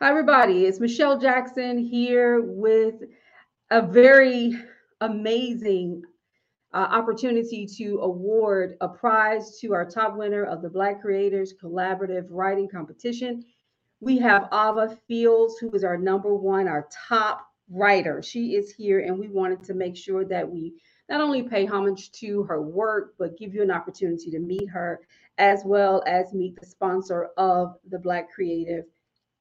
Hi, everybody. It's Michelle Jackson here with a very amazing uh, opportunity to award a prize to our top winner of the Black Creators Collaborative Writing Competition. We have Ava Fields, who is our number one, our top writer. She is here, and we wanted to make sure that we not only pay homage to her work, but give you an opportunity to meet her as well as meet the sponsor of the Black Creative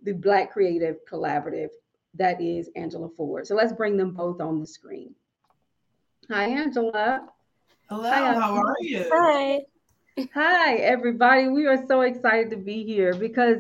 the Black Creative Collaborative, that is Angela Ford. So let's bring them both on the screen. Hi, Angela. Hello, Hi, how are you? Hi. Hi, everybody. We are so excited to be here because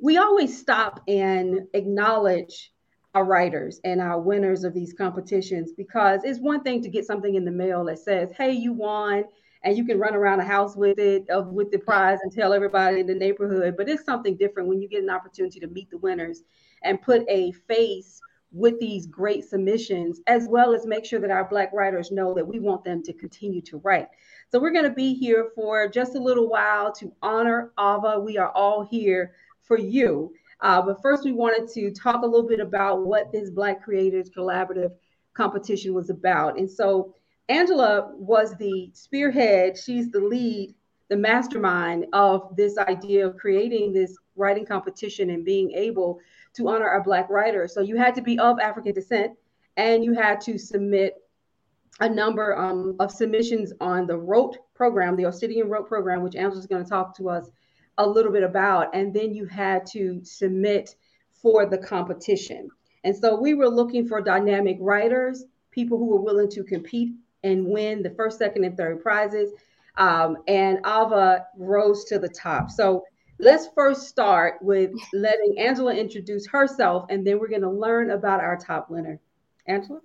we always stop and acknowledge our writers and our winners of these competitions because it's one thing to get something in the mail that says, hey, you won and you can run around the house with it uh, with the prize and tell everybody in the neighborhood but it's something different when you get an opportunity to meet the winners and put a face with these great submissions as well as make sure that our black writers know that we want them to continue to write. So we're going to be here for just a little while to honor ava. We are all here for you. Uh, but first we wanted to talk a little bit about what this black creators collaborative competition was about. And so Angela was the spearhead, she's the lead, the mastermind of this idea of creating this writing competition and being able to honor our Black writers. So you had to be of African descent and you had to submit a number um, of submissions on the Rote program, the Obsidian Rote program, which Angela's going to talk to us a little bit about. And then you had to submit for the competition. And so we were looking for dynamic writers, people who were willing to compete and win the first, second, and third prizes. Um, and Ava rose to the top. So let's first start with letting Angela introduce herself, and then we're going to learn about our top winner. Angela?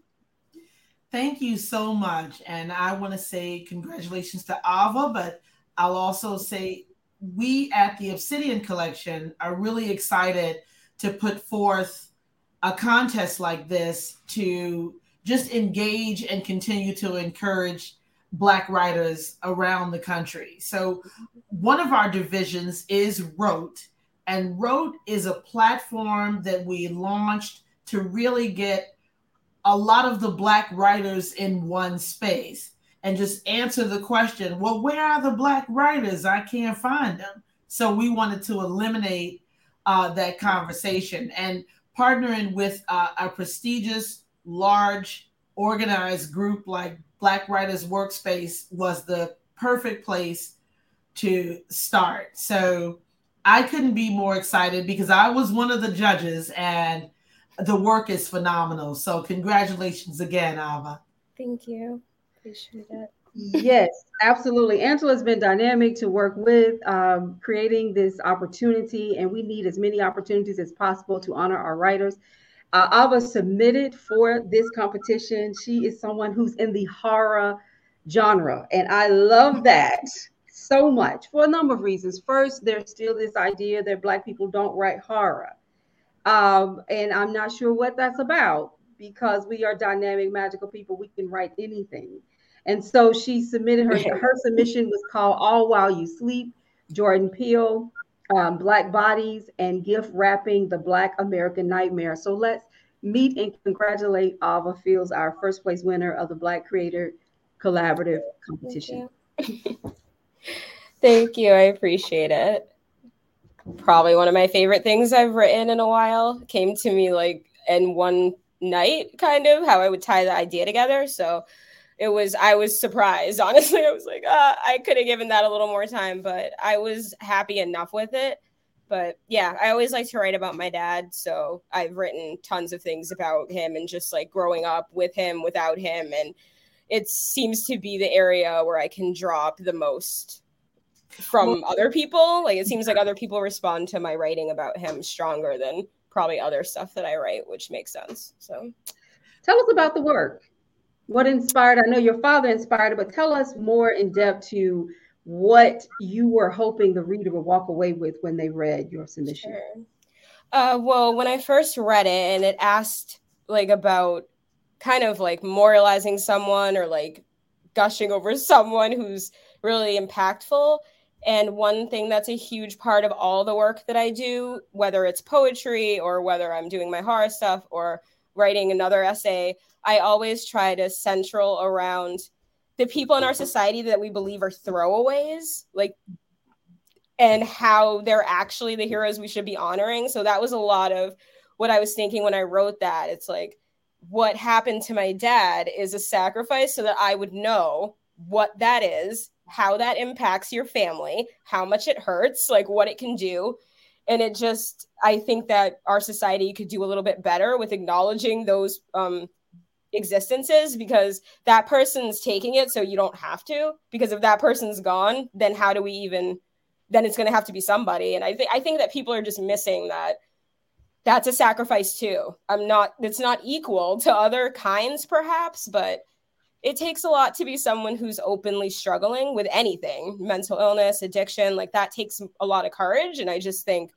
Thank you so much. And I want to say congratulations to Ava, but I'll also say we at the Obsidian Collection are really excited to put forth a contest like this to just engage and continue to encourage Black writers around the country. So, one of our divisions is Rote, and Rote is a platform that we launched to really get a lot of the Black writers in one space and just answer the question well, where are the Black writers? I can't find them. So, we wanted to eliminate uh, that conversation and partnering with uh, a prestigious large organized group like Black Writers Workspace was the perfect place to start. So I couldn't be more excited because I was one of the judges and the work is phenomenal. So congratulations again, Ava. Thank you. Appreciate it. yes, absolutely. Angela's been dynamic to work with, um, creating this opportunity, and we need as many opportunities as possible to honor our writers. Uh, Ava submitted for this competition. She is someone who's in the horror genre, and I love that so much for a number of reasons. First, there's still this idea that Black people don't write horror. Um, and I'm not sure what that's about because we are dynamic, magical people. We can write anything. And so she submitted her, her submission was called All While You Sleep, Jordan Peele um, Black Bodies and gift wrapping the Black American Nightmare. So let's meet and congratulate Ava Fields, our first place winner of the Black Creator Collaborative competition. Thank you. Thank you. I appreciate it. Probably one of my favorite things I've written in a while. Came to me like in one night, kind of how I would tie the idea together. So it was i was surprised honestly. I was like uh, i could have given that a little more time but i was happy enough with it. But yeah i always like to write about my dad so i've written tons of things about him and just like growing up with him without him and it seems to be the area where i can drop the most from other people. Like it seems like other people respond to my writing about him stronger than probably other stuff that i write which makes sense so. Tell us about the work what inspired? I know your father inspired but tell us more in depth to what you were hoping the reader would walk away with when they read your submission. Sure. Uh, well, when I first read it and it asked like about kind of like moralizing someone or like gushing over someone who's really impactful, And one thing that's a huge part of all the work that I do, whether it's poetry or whether I'm doing my horror stuff or writing another essay, I always try to central around the people in our society that we believe are throwaways, like, and how they're actually the heroes we should be honoring. So that was a lot of what I was thinking when I wrote that. It's like, what happened to my dad is a sacrifice so that I would know what that is, how that impacts your family, how much it hurts, like what it can do. And it just, I think that our society could do a little bit better with acknowledging those um, existences because that person's taking it so you don't have to. Because if that person's gone, then how do we even? Then it's going to have to be somebody. And I think I think that people are just missing that that's a sacrifice too. I'm not, it's not equal to other kinds, perhaps, but it takes a lot to be someone who's openly struggling with anything mental illness, addiction. Like that takes a lot of courage. And I just think,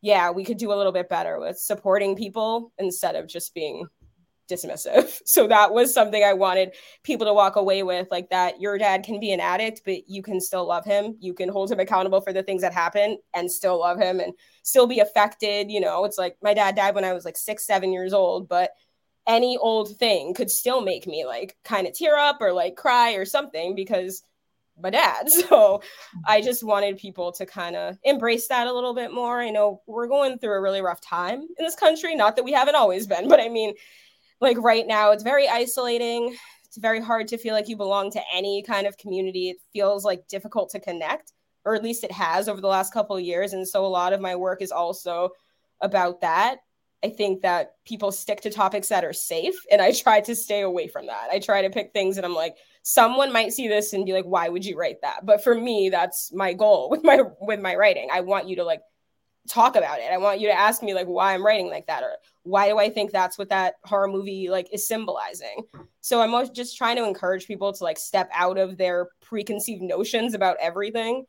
yeah, we could do a little bit better with supporting people instead of just being dismissive. So that was something I wanted people to walk away with like that your dad can be an addict, but you can still love him. You can hold him accountable for the things that happen and still love him and still be affected. You know, it's like my dad died when I was like six, seven years old, but any old thing could still make me like kind of tear up or like cry or something because my dad. So I just wanted people to kind of embrace that a little bit more. I know we're going through a really rough time in this country. Not that we haven't always been, but I mean, like right now it's very isolating. It's very hard to feel like you belong to any kind of community. It feels like difficult to connect or at least it has over the last couple of years and so a lot of my work is also about that. I think that people stick to topics that are safe and i try to stay away from that. I try to pick things that i'm like someone might see this and be like why would you write that? But for me that's my goal with my with my writing. I want you to like talk about it. I want you to ask me like why I'm writing like that or why do I think that's what that horror movie like is symbolizing. So I'm just trying to encourage people to like step out of their preconceived notions about everything.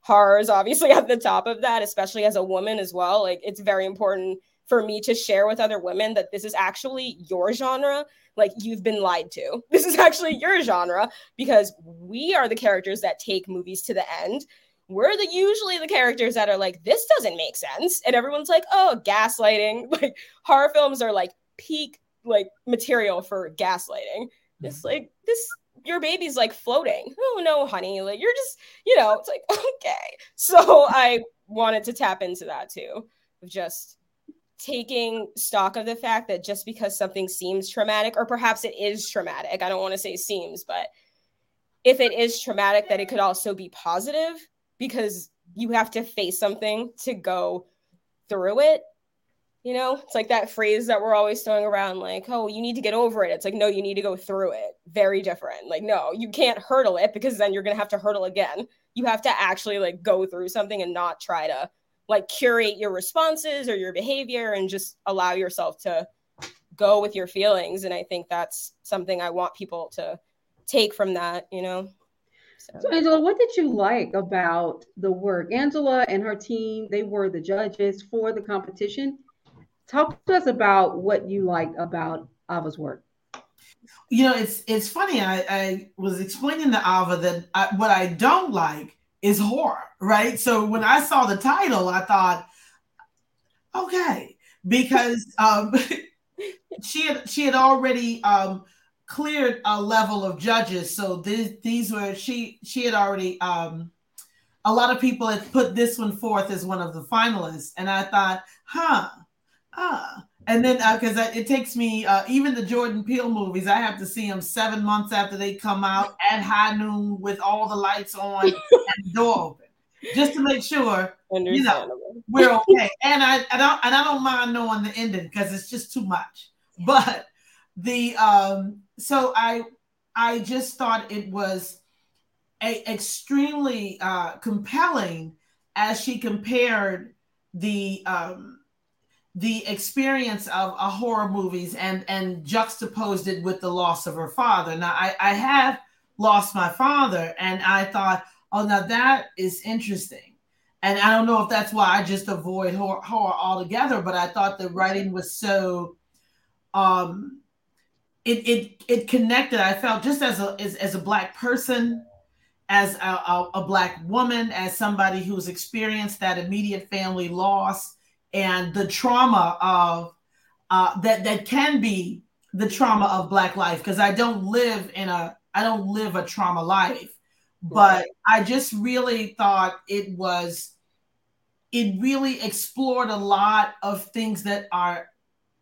Horror is obviously at the top of that, especially as a woman as well. Like it's very important for me to share with other women that this is actually your genre. Like you've been lied to. This is actually your genre because we are the characters that take movies to the end we're the usually the characters that are like this doesn't make sense. And everyone's like oh gaslighting. Like horror films are like peak like material for gaslighting. This mm-hmm. like this your baby's like floating. Oh no honey. Like you're just you know it's like okay. So i wanted to tap into that too of just taking stock of the fact that just because something seems traumatic or perhaps it is traumatic i don't want to say seems but if it is traumatic that it could also be positive because you have to face something to go through it. You know, it's like that phrase that we're always throwing around, like, oh, you need to get over it. It's like, no, you need to go through it. Very different. Like, no, you can't hurdle it because then you're going to have to hurdle again. You have to actually like go through something and not try to like curate your responses or your behavior and just allow yourself to go with your feelings. And I think that's something I want people to take from that, you know? So. so, Angela, what did you like about the work? Angela and her team, they were the judges for the competition. Talk to us about what you liked about Ava's work. You know, it's it's funny. I, I was explaining to Ava that I, what I don't like is horror, right? So when I saw the title, I thought, okay, because um, she had she had already um, cleared a level of judges. So these these were she she had already um a lot of people had put this one forth as one of the finalists, and I thought, huh, ah. And then because uh, it takes me uh, even the Jordan Peele movies, I have to see them seven months after they come out at high noon with all the lights on and the door open, just to make sure you know we're okay. and I, I don't and I don't mind knowing the ending because it's just too much. But the um so i i just thought it was a extremely uh compelling as she compared the um the experience of a horror movies and and juxtaposed it with the loss of her father. Now i i have lost my father and i thought oh now that is interesting. And i don't know if that's why i just avoid horror, horror altogether but i thought the writing was so um it it it connected. I felt just as a as, as a black person, as a, a, a black woman, as somebody who's experienced that immediate family loss and the trauma of uh, that that can be the trauma of black life because I don't live in a I don't live a trauma life but I just really thought it was it really explored a lot of things that are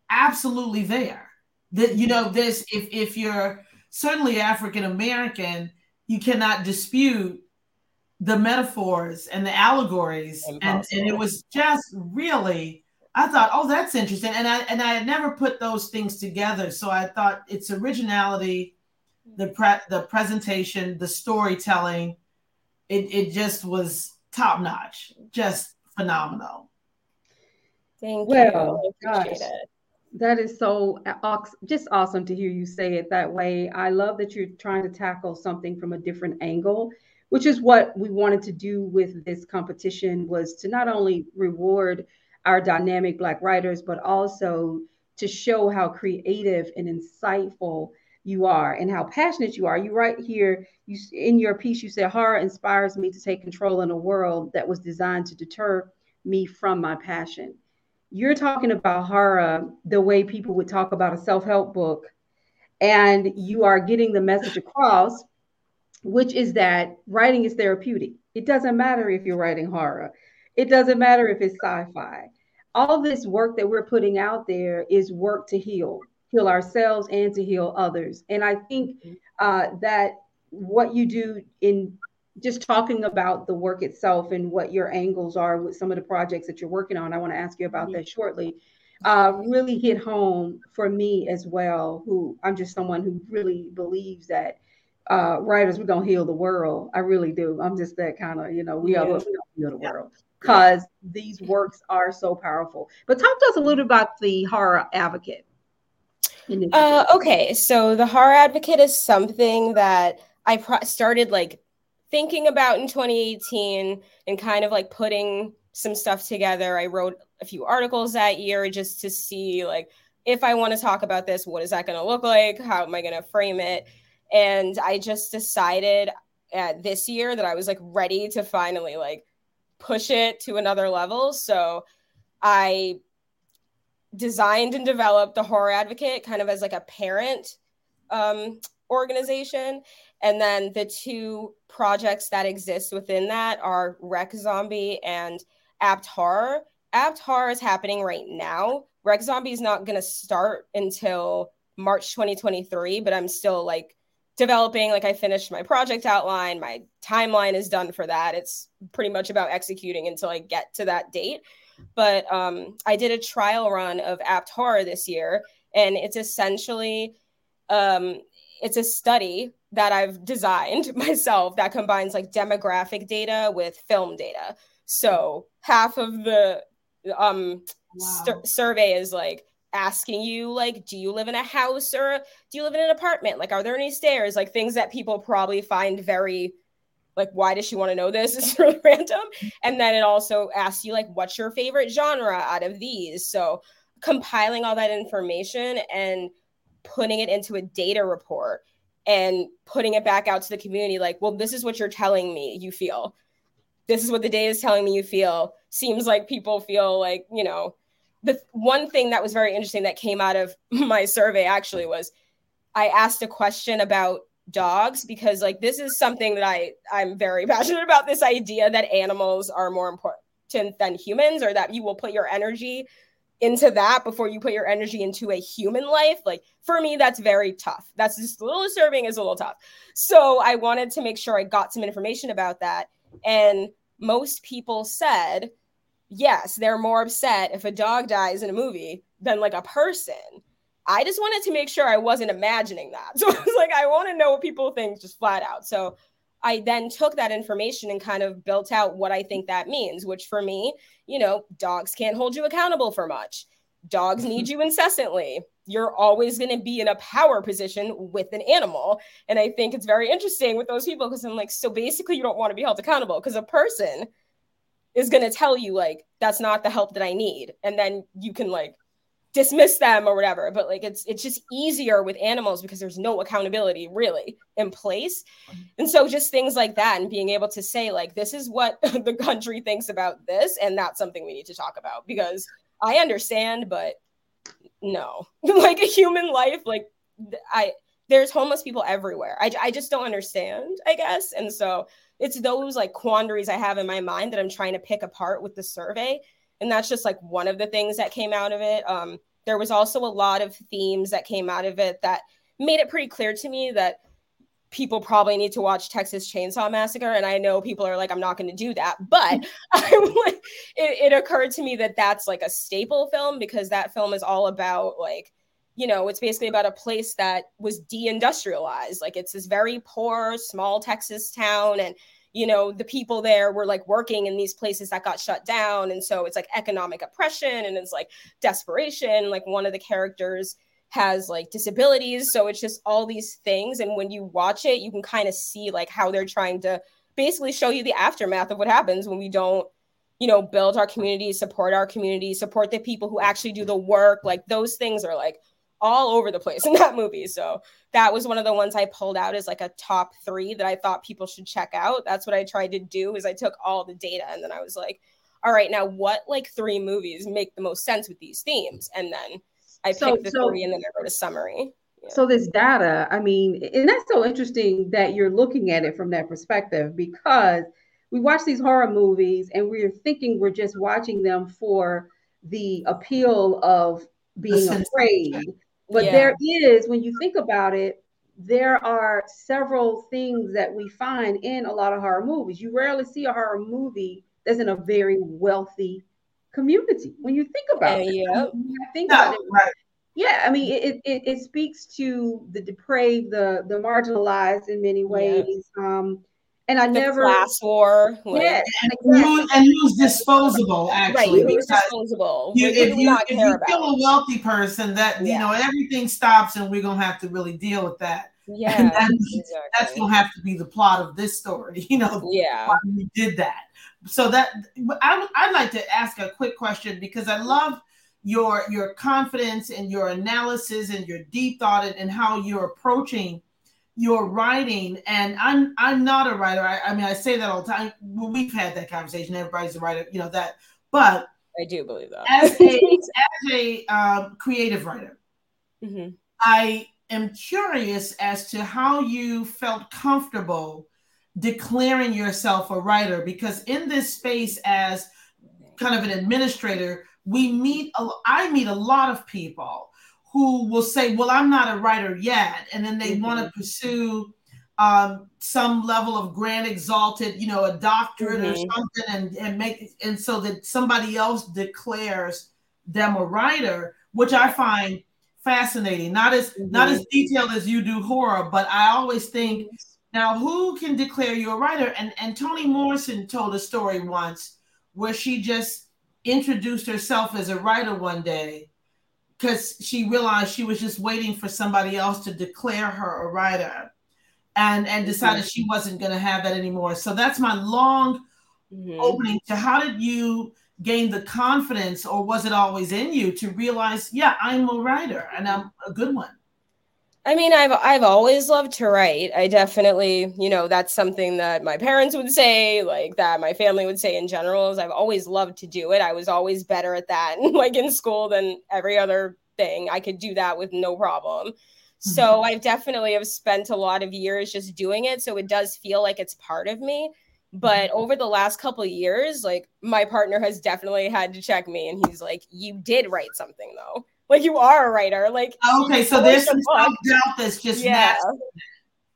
absolutely there that you know this if if you're certainly African American you cannot dispute the metaphors and the allegories and, and it was just really I thought, oh, that's interesting, and I and I had never put those things together. So I thought its originality, the pre- the presentation, the storytelling, it it just was top notch, just phenomenal. Thank well, you. Gosh, that is so just awesome to hear you say it that way. I love that you're trying to tackle something from a different angle, which is what we wanted to do with this competition was to not only reward our dynamic Black writers, but also to show how creative and insightful you are and how passionate you are. You right here, you in your piece, you said horror inspires me to take control in a world that was designed to deter me from my passion. You're talking about horror the way people would talk about a self-help book, and you are getting the message across, which is that writing is therapeutic. It doesn't matter if you're writing horror. It doesn't matter if it's sci-fi. All this work that we're putting out there is work to heal, heal ourselves and to heal others. And I think uh, that what you do in just talking about the work itself and what your angles are with some of the projects that you're working on, I want to ask you about that shortly. Uh, really hit home for me as well. Who I'm just someone who really believes that uh, writers we're gonna heal the world. I really do. I'm just that kind of you know we yeah. are we heal the yeah. world because these works are so powerful. But talk to us a little bit about the horror advocate. Uh, okay, so the horror advocate is something that I pro- started like thinking about in 2018 and kind of like putting some stuff together. I wrote a few articles that year just to see like if I want to talk about this, what is that going to look like? How am I going to frame it? And I just decided this year that I was like ready to finally like push it to another level. So I designed and developed the horror advocate kind of as like a parent um, organization and then the two projects that exist within that are rec zombie and apt horror. Apt horror is happening right now. Rec zombie is not going to start until march 2023 but i'm still like developing. Like i finished my project outline. My timeline is done for that. It's pretty much about executing until i get to that date. But um, i did a trial run of apt horror this year and it's essentially um, it's a study that i've designed myself that combines like demographic data with film data. So half of the um, wow. st- survey is like asking you like do you live in a house or do you live in an apartment? Like are there any stairs? Like things that people probably find very like why does she want to know this? It's really random. And then it also asks you like what's your favorite genre out of these? So compiling all that information and putting it into a data report and putting it back out to the community like well this is what you're telling me you feel. This is what the data is telling me you feel. Seems like people feel like you know the one thing that was very interesting that came out of my survey actually was I asked a question about dogs because like this is something that I I'm very passionate about this idea that animals are more important than humans or that you will put your energy into that before you put your energy into a human life like for me that's very tough that's just a little disturbing is a little tough so i wanted to make sure i got some information about that and most people said yes, they're more upset if a dog dies in a movie than like a person. I just wanted to make sure I wasn't imagining that. So I was like, I want to know what people think just flat out. So I then took that information and kind of built out what I think that means, which for me, you know, dogs can't hold you accountable for much. Dogs need you incessantly. You're always going to be in a power position with an animal. And I think it's very interesting with those people because I'm like, so basically, you don't want to be held accountable because a person is going to tell you like that's not the help that I need and then you can like dismiss them or whatever but like it's it's just easier with animals because there's no accountability really in place. And so just things like that and being able to say like this is what the country thinks about this and that's something we need to talk about because i understand but no. Like a human life like i there's homeless people everywhere. I, I just don't understand i guess. And so it's those like quandaries i have in my mind that i'm trying to pick apart with the survey and that's just like one of the things that came out of it um, there was also a lot of themes that came out of it that made it pretty clear to me that people probably need to watch Texas Chainsaw Massacre. And I know people are like, I'm not going to do that. But it, it occurred to me that that's like a staple film because that film is all about like, you know, it's basically about a place that was deindustrialized. Like it's this very poor, small Texas town. And you know the people there were like working in these places that got shut down and so it's like economic oppression and it's like desperation like one of the characters has like disabilities so it's just all these things and when you watch it you can kind of see like how they're trying to basically show you the aftermath of what happens when we don't you know build our community support our community support the people who actually do the work like those things are like all over the place in that movie. So that was one of the ones I pulled out as like a top three that I thought people should check out. That's what I tried to do is I took all the data and then I was like, all right, now what like three movies make the most sense with these themes? And then I so, picked the so, three and then I wrote a summary. Yeah. So this data, I mean, and that's so interesting that you're looking at it from that perspective because we watch these horror movies and we're thinking we're just watching them for the appeal of being afraid but yeah. there is, when you think about it, there are several things that we find in a lot of horror movies. You rarely see a horror movie that's in a very wealthy community. When you think about it, yeah. I think no, about it. Right. Yeah, I mean, it, it, it speaks to the depraved, the the marginalized in many ways. Um, and I the never class war. Like, yeah, and, who, and who's disposable actually? Right, who's disposable? You, if you, if you kill a wealthy person, that yeah. you know everything stops, and we're gonna have to really deal with that. Yeah, that's, exactly. that's gonna have to be the plot of this story. You know, yeah, why we did that. So that I I'd like to ask a quick question because I love your your confidence and your analysis and your deep thought and, and how you're approaching your writing and i'm i'm not a writer. I, I, mean i say that all the time. Well, we've had that conversation. Everybody's a writer you know that but i do believe that. as a as a um, creative writer mm-hmm. i am curious as to how you felt comfortable declaring yourself a writer because in this space as kind of an administrator we meet a, i meet a lot of people who will say, Well, I'm not a writer yet. And then they mm-hmm. want to pursue um, some level of grand exalted, you know, a doctorate mm-hmm. or something, and, and make and so that somebody else declares them a writer, which I find fascinating. Not as mm-hmm. not as detailed as you do horror, but I always think now who can declare you a writer? And and Toni Morrison told a story once where she just introduced herself as a writer one day because she realized she was just waiting for somebody else to declare her a writer and and decided she wasn't going to have that anymore. So that's my long mm-hmm. opening to how did you gain the confidence or was it always in you to realize yeah i'm a writer and i'm a good one I mean, I've I've always loved to write. I definitely, you know, that's something that my parents would say, like that my family would say in general. Is I've always loved to do it. I was always better at that, like in school than every other thing. I could do that with no problem. Mm-hmm. So I definitely have spent a lot of years just doing it. So it does feel like it's part of me. But mm-hmm. over the last couple years, like my partner has definitely had to check me, and he's like, "You did write something though." Like you are a writer. Like okay, so there's some self doubt that's just yeah.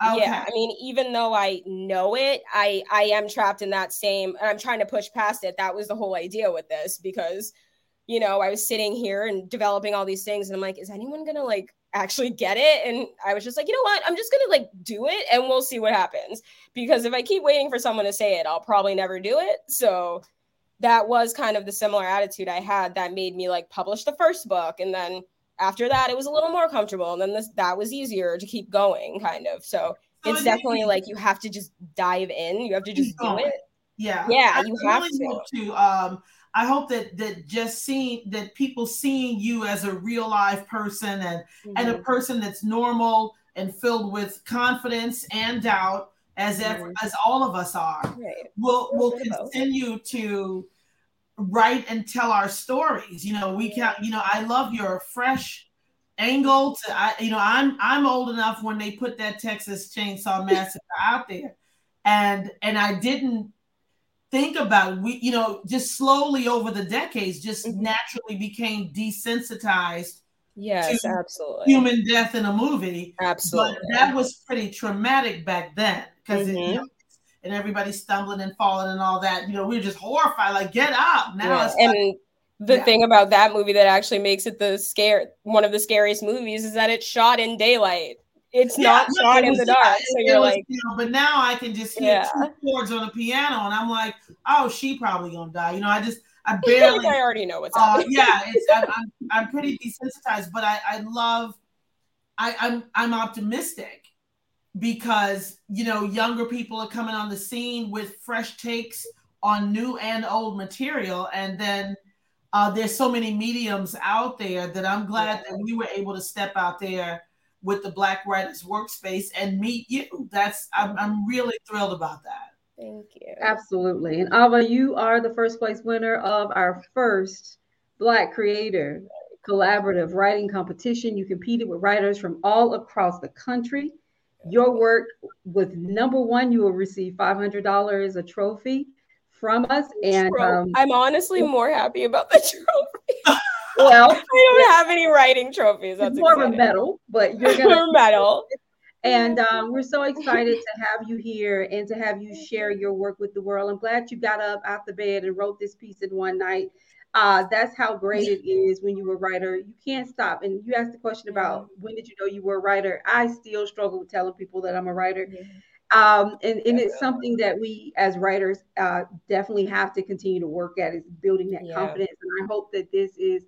Okay. Yeah, I mean, even though I know it, I I am trapped in that same, and I'm trying to push past it. That was the whole idea with this because, you know, I was sitting here and developing all these things, and I'm like, is anyone gonna like actually get it? And I was just like, you know what? I'm just gonna like do it, and we'll see what happens. Because if I keep waiting for someone to say it, I'll probably never do it. So that was kind of the similar attitude I had that made me like publish the first book. And then after that, it was a little more comfortable. And then this, that was easier to keep going, kind of. So, so it's definitely like you have to just dive in, you have to just do it. Yeah. Yeah, I you have really to. to um, I hope that that just seeing that people seeing you as a real live person and mm-hmm. and a mm-hmm. person that's normal and filled with confidence and doubt as mm-hmm. as all of us are right. will will continue to write and tell our stories. You know we can you know i love your fresh angle to i you know i'm i'm old enough when they put that texas chainsaw massacre out there. And and i didn't think about we you know just slowly over the decades just mm-hmm. naturally became desensitized yes absolutely. human death in a movie. Absolutely. but that was pretty traumatic back then because mm-hmm. know, and everybody stumbling and falling and all that you know we were just horrified like get up now yeah. and like, the yeah. thing about that movie that actually makes it the scare one of the scariest movies is that it's shot in daylight it's yeah, not shot in the dark. So you're was, like, you know, but now I can just hear two chords on a piano, and I'm like, oh, she probably gonna die. You know, I just I barely. I already know what's uh, happening. yeah, it's, I'm, I'm, I'm pretty desensitized, but I I love. I, I'm I'm optimistic because you know younger people are coming on the scene with fresh takes on new and old material, and then uh, there's so many mediums out there that I'm glad yeah. that we were able to step out there with the Black Writers Workspace and meet you. That's I'm, I'm really thrilled about that. Thank you. Absolutely. And Ava, you are the first place winner of our first Black Creator Collaborative Writing Competition. You competed with writers from all across the country. Your work was number one. You will receive $500, a trophy from us. And um, I'm honestly more happy about the trophy. well, I don't have any writing trophies. That's more exciting. of a medal, but you're gonna medal. And um, we're so excited to have you here and to have you share your work with the world. I'm glad you got up out the bed and wrote this piece in one night. Uh, that's how great it is when you're a writer. You can't stop. And you asked the question about when did you know you were a writer? I still struggle with telling people that I'm a writer. Um, and, and it's something that we as writers uh, definitely have to continue to work at is building that yeah. confidence. And I hope that this is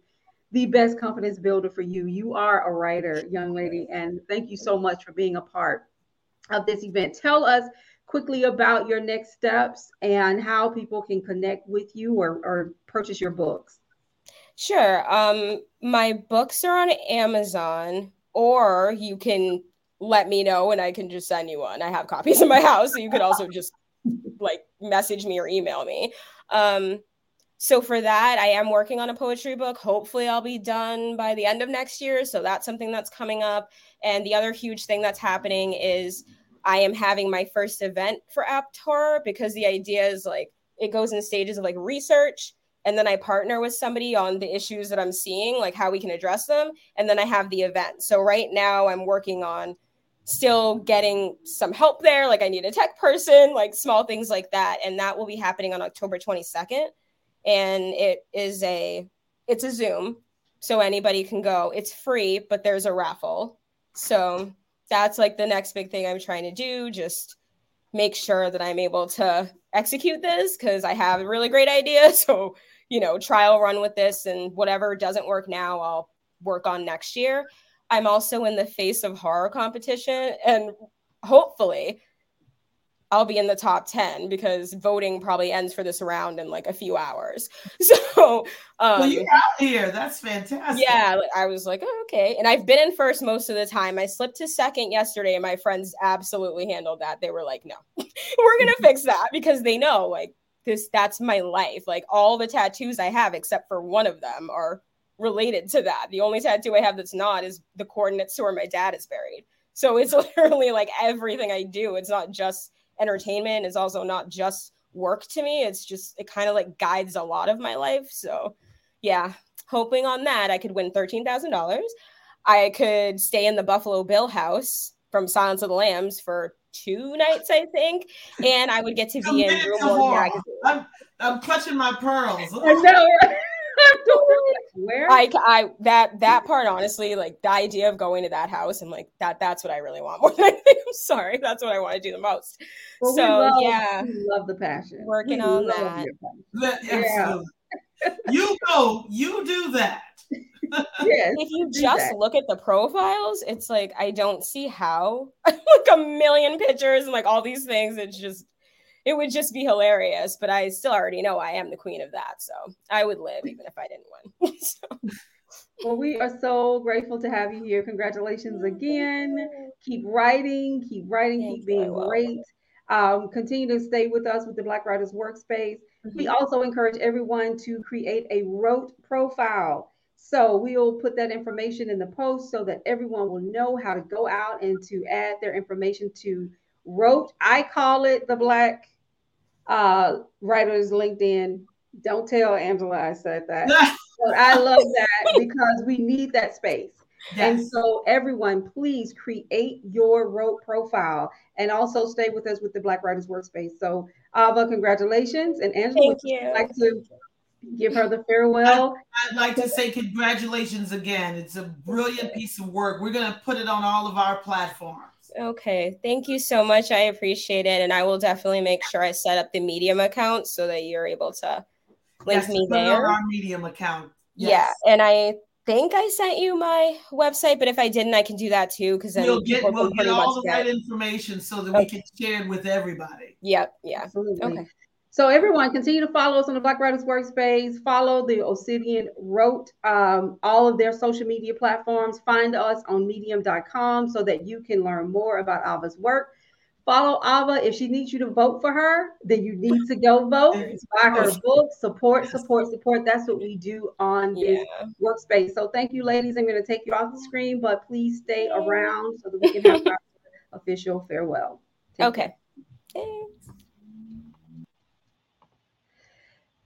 the best confidence builder for you. You are a writer, young lady, and thank you so much for being a part of this event. Tell us quickly about your next steps and how people can connect with you or, or purchase your books. Sure. Um, my books are on Amazon, or you can let me know and I can just send you one. I have copies in my house, so you could also just like message me or email me. Um, so for that i am working on a poetry book hopefully i'll be done by the end of next year so that's something that's coming up and the other huge thing that's happening is i am having my first event for apt horror because the idea is like it goes in stages of like research and then i partner with somebody on the issues that i'm seeing like how we can address them and then i have the event so right now i'm working on still getting some help there like i need a tech person like small things like that and that will be happening on october 22nd and it is a it's a Zoom, so anybody can go. It's free, but there's a raffle. So that's like the next big thing I'm trying to do. Just make sure that I'm able to execute this because I have a really great idea. So, you know, trial run with this and whatever doesn't work now, I'll work on next year. I'm also in the face of horror competition and hopefully I'll be in the top 10 because voting probably ends for this round in like a few hours. So, um, well, you're out here. That's fantastic. Yeah, I was like, oh, okay. And I've been in first most of the time. I slipped to second yesterday, and my friends absolutely handled that. They were like, no, we're going to fix that because they know like this, that's my life. Like all the tattoos I have, except for one of them, are related to that. The only tattoo I have that's not is the coordinates to where my dad is buried. So it's literally like everything I do. It's not just entertainment is also not just work to me. It's just, it kind of like guides a lot of my life. So, yeah, hoping on that I could win $13,000. I could stay in the Buffalo Bill house from Silence of the Lambs for two nights, I think, and I would get to be in Rue Morgue Magazine. I'm, I'm clutching my pearls. I know. Where? I, I that that part honestly, like the idea of going to that house and like that that's what I really want more than anything. I'm sorry, that's what I want to do the most. Well, so love, yeah, love the passion. Working we on that. Yeah. you go, you do that. Yes, if you just that. look at the profiles, it's like I don't see how like a million pictures and like all these things. It's just it would just be hilarious. But I still already know I am the queen of that, so I would live even if I didn't win. so. Well, we are so grateful to have you here. Congratulations again. Keep writing, keep writing, Thank keep being great. Um, continue to stay with us with the Black Writers Workspace. Mm-hmm. We also encourage everyone to create a rote profile. So we'll put that information in the post so that everyone will know how to go out and to add their information to Rote. I call it the Black uh, Writers LinkedIn. Don't tell Angela I said that. but I love that because we need that space. Yes. And so, everyone, please create your Rote profile and also stay with us with the Black Writers Workspace. So, Ava, congratulations. And Angela, Thank you. like to give her the farewell. I'd like to say congratulations again. It's a brilliant piece of work. We're going to put it on all of our platforms. Okay. Thank you so much. I appreciate it. And I will definitely make sure I set up the Medium account so that you're able to link yes, me there. our Medium account. Yes. Yeah. And I think I sent you my website, but if I didn't, I can do that too. Because then we'll get, we'll get all the right information so that okay. we can share it with everybody. Yep. Yeah. Absolutely. Okay. So everyone, continue to follow us on the Black Writers Workspace. Follow the Obsidian Rote, um, all of their social media platforms. Find us on Medium.com so that you can learn more about Ava's work. Follow Ava. If she needs you to vote for her, then you need to go vote. Buy her book. Support, support, support. That's what we do on this yeah. workspace. So thank you, ladies. I'm going to take you off the screen, but please stay around so that we can have our official farewell. Take okay.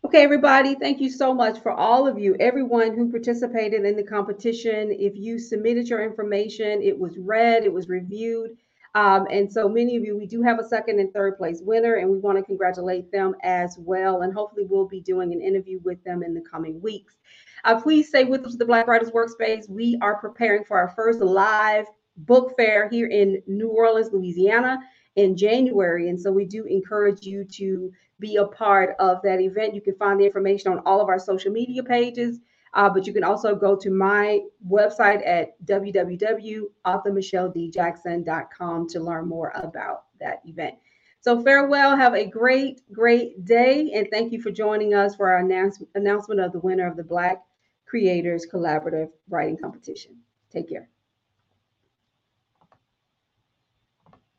Okay, everybody, thank you so much for all of you, everyone who participated in the competition. If you submitted your information, it was read, it was reviewed. Um, and so many of you, we do have a second and third place winner, and we want to congratulate them as well. And hopefully, we'll be doing an interview with them in the coming weeks. Uh, please stay with us, the Black Writers Workspace. We are preparing for our first live book fair here in New Orleans, Louisiana in January. And so we do encourage you to be a part of that event. You can find the information on all of our social media pages, uh, but you can also go to my website at www.authormichelledjackson.com to learn more about that event. So farewell, have a great, great day, and thank you for joining us for our announce- announcement of the winner of the Black Creators Collaborative Writing Competition. Take care.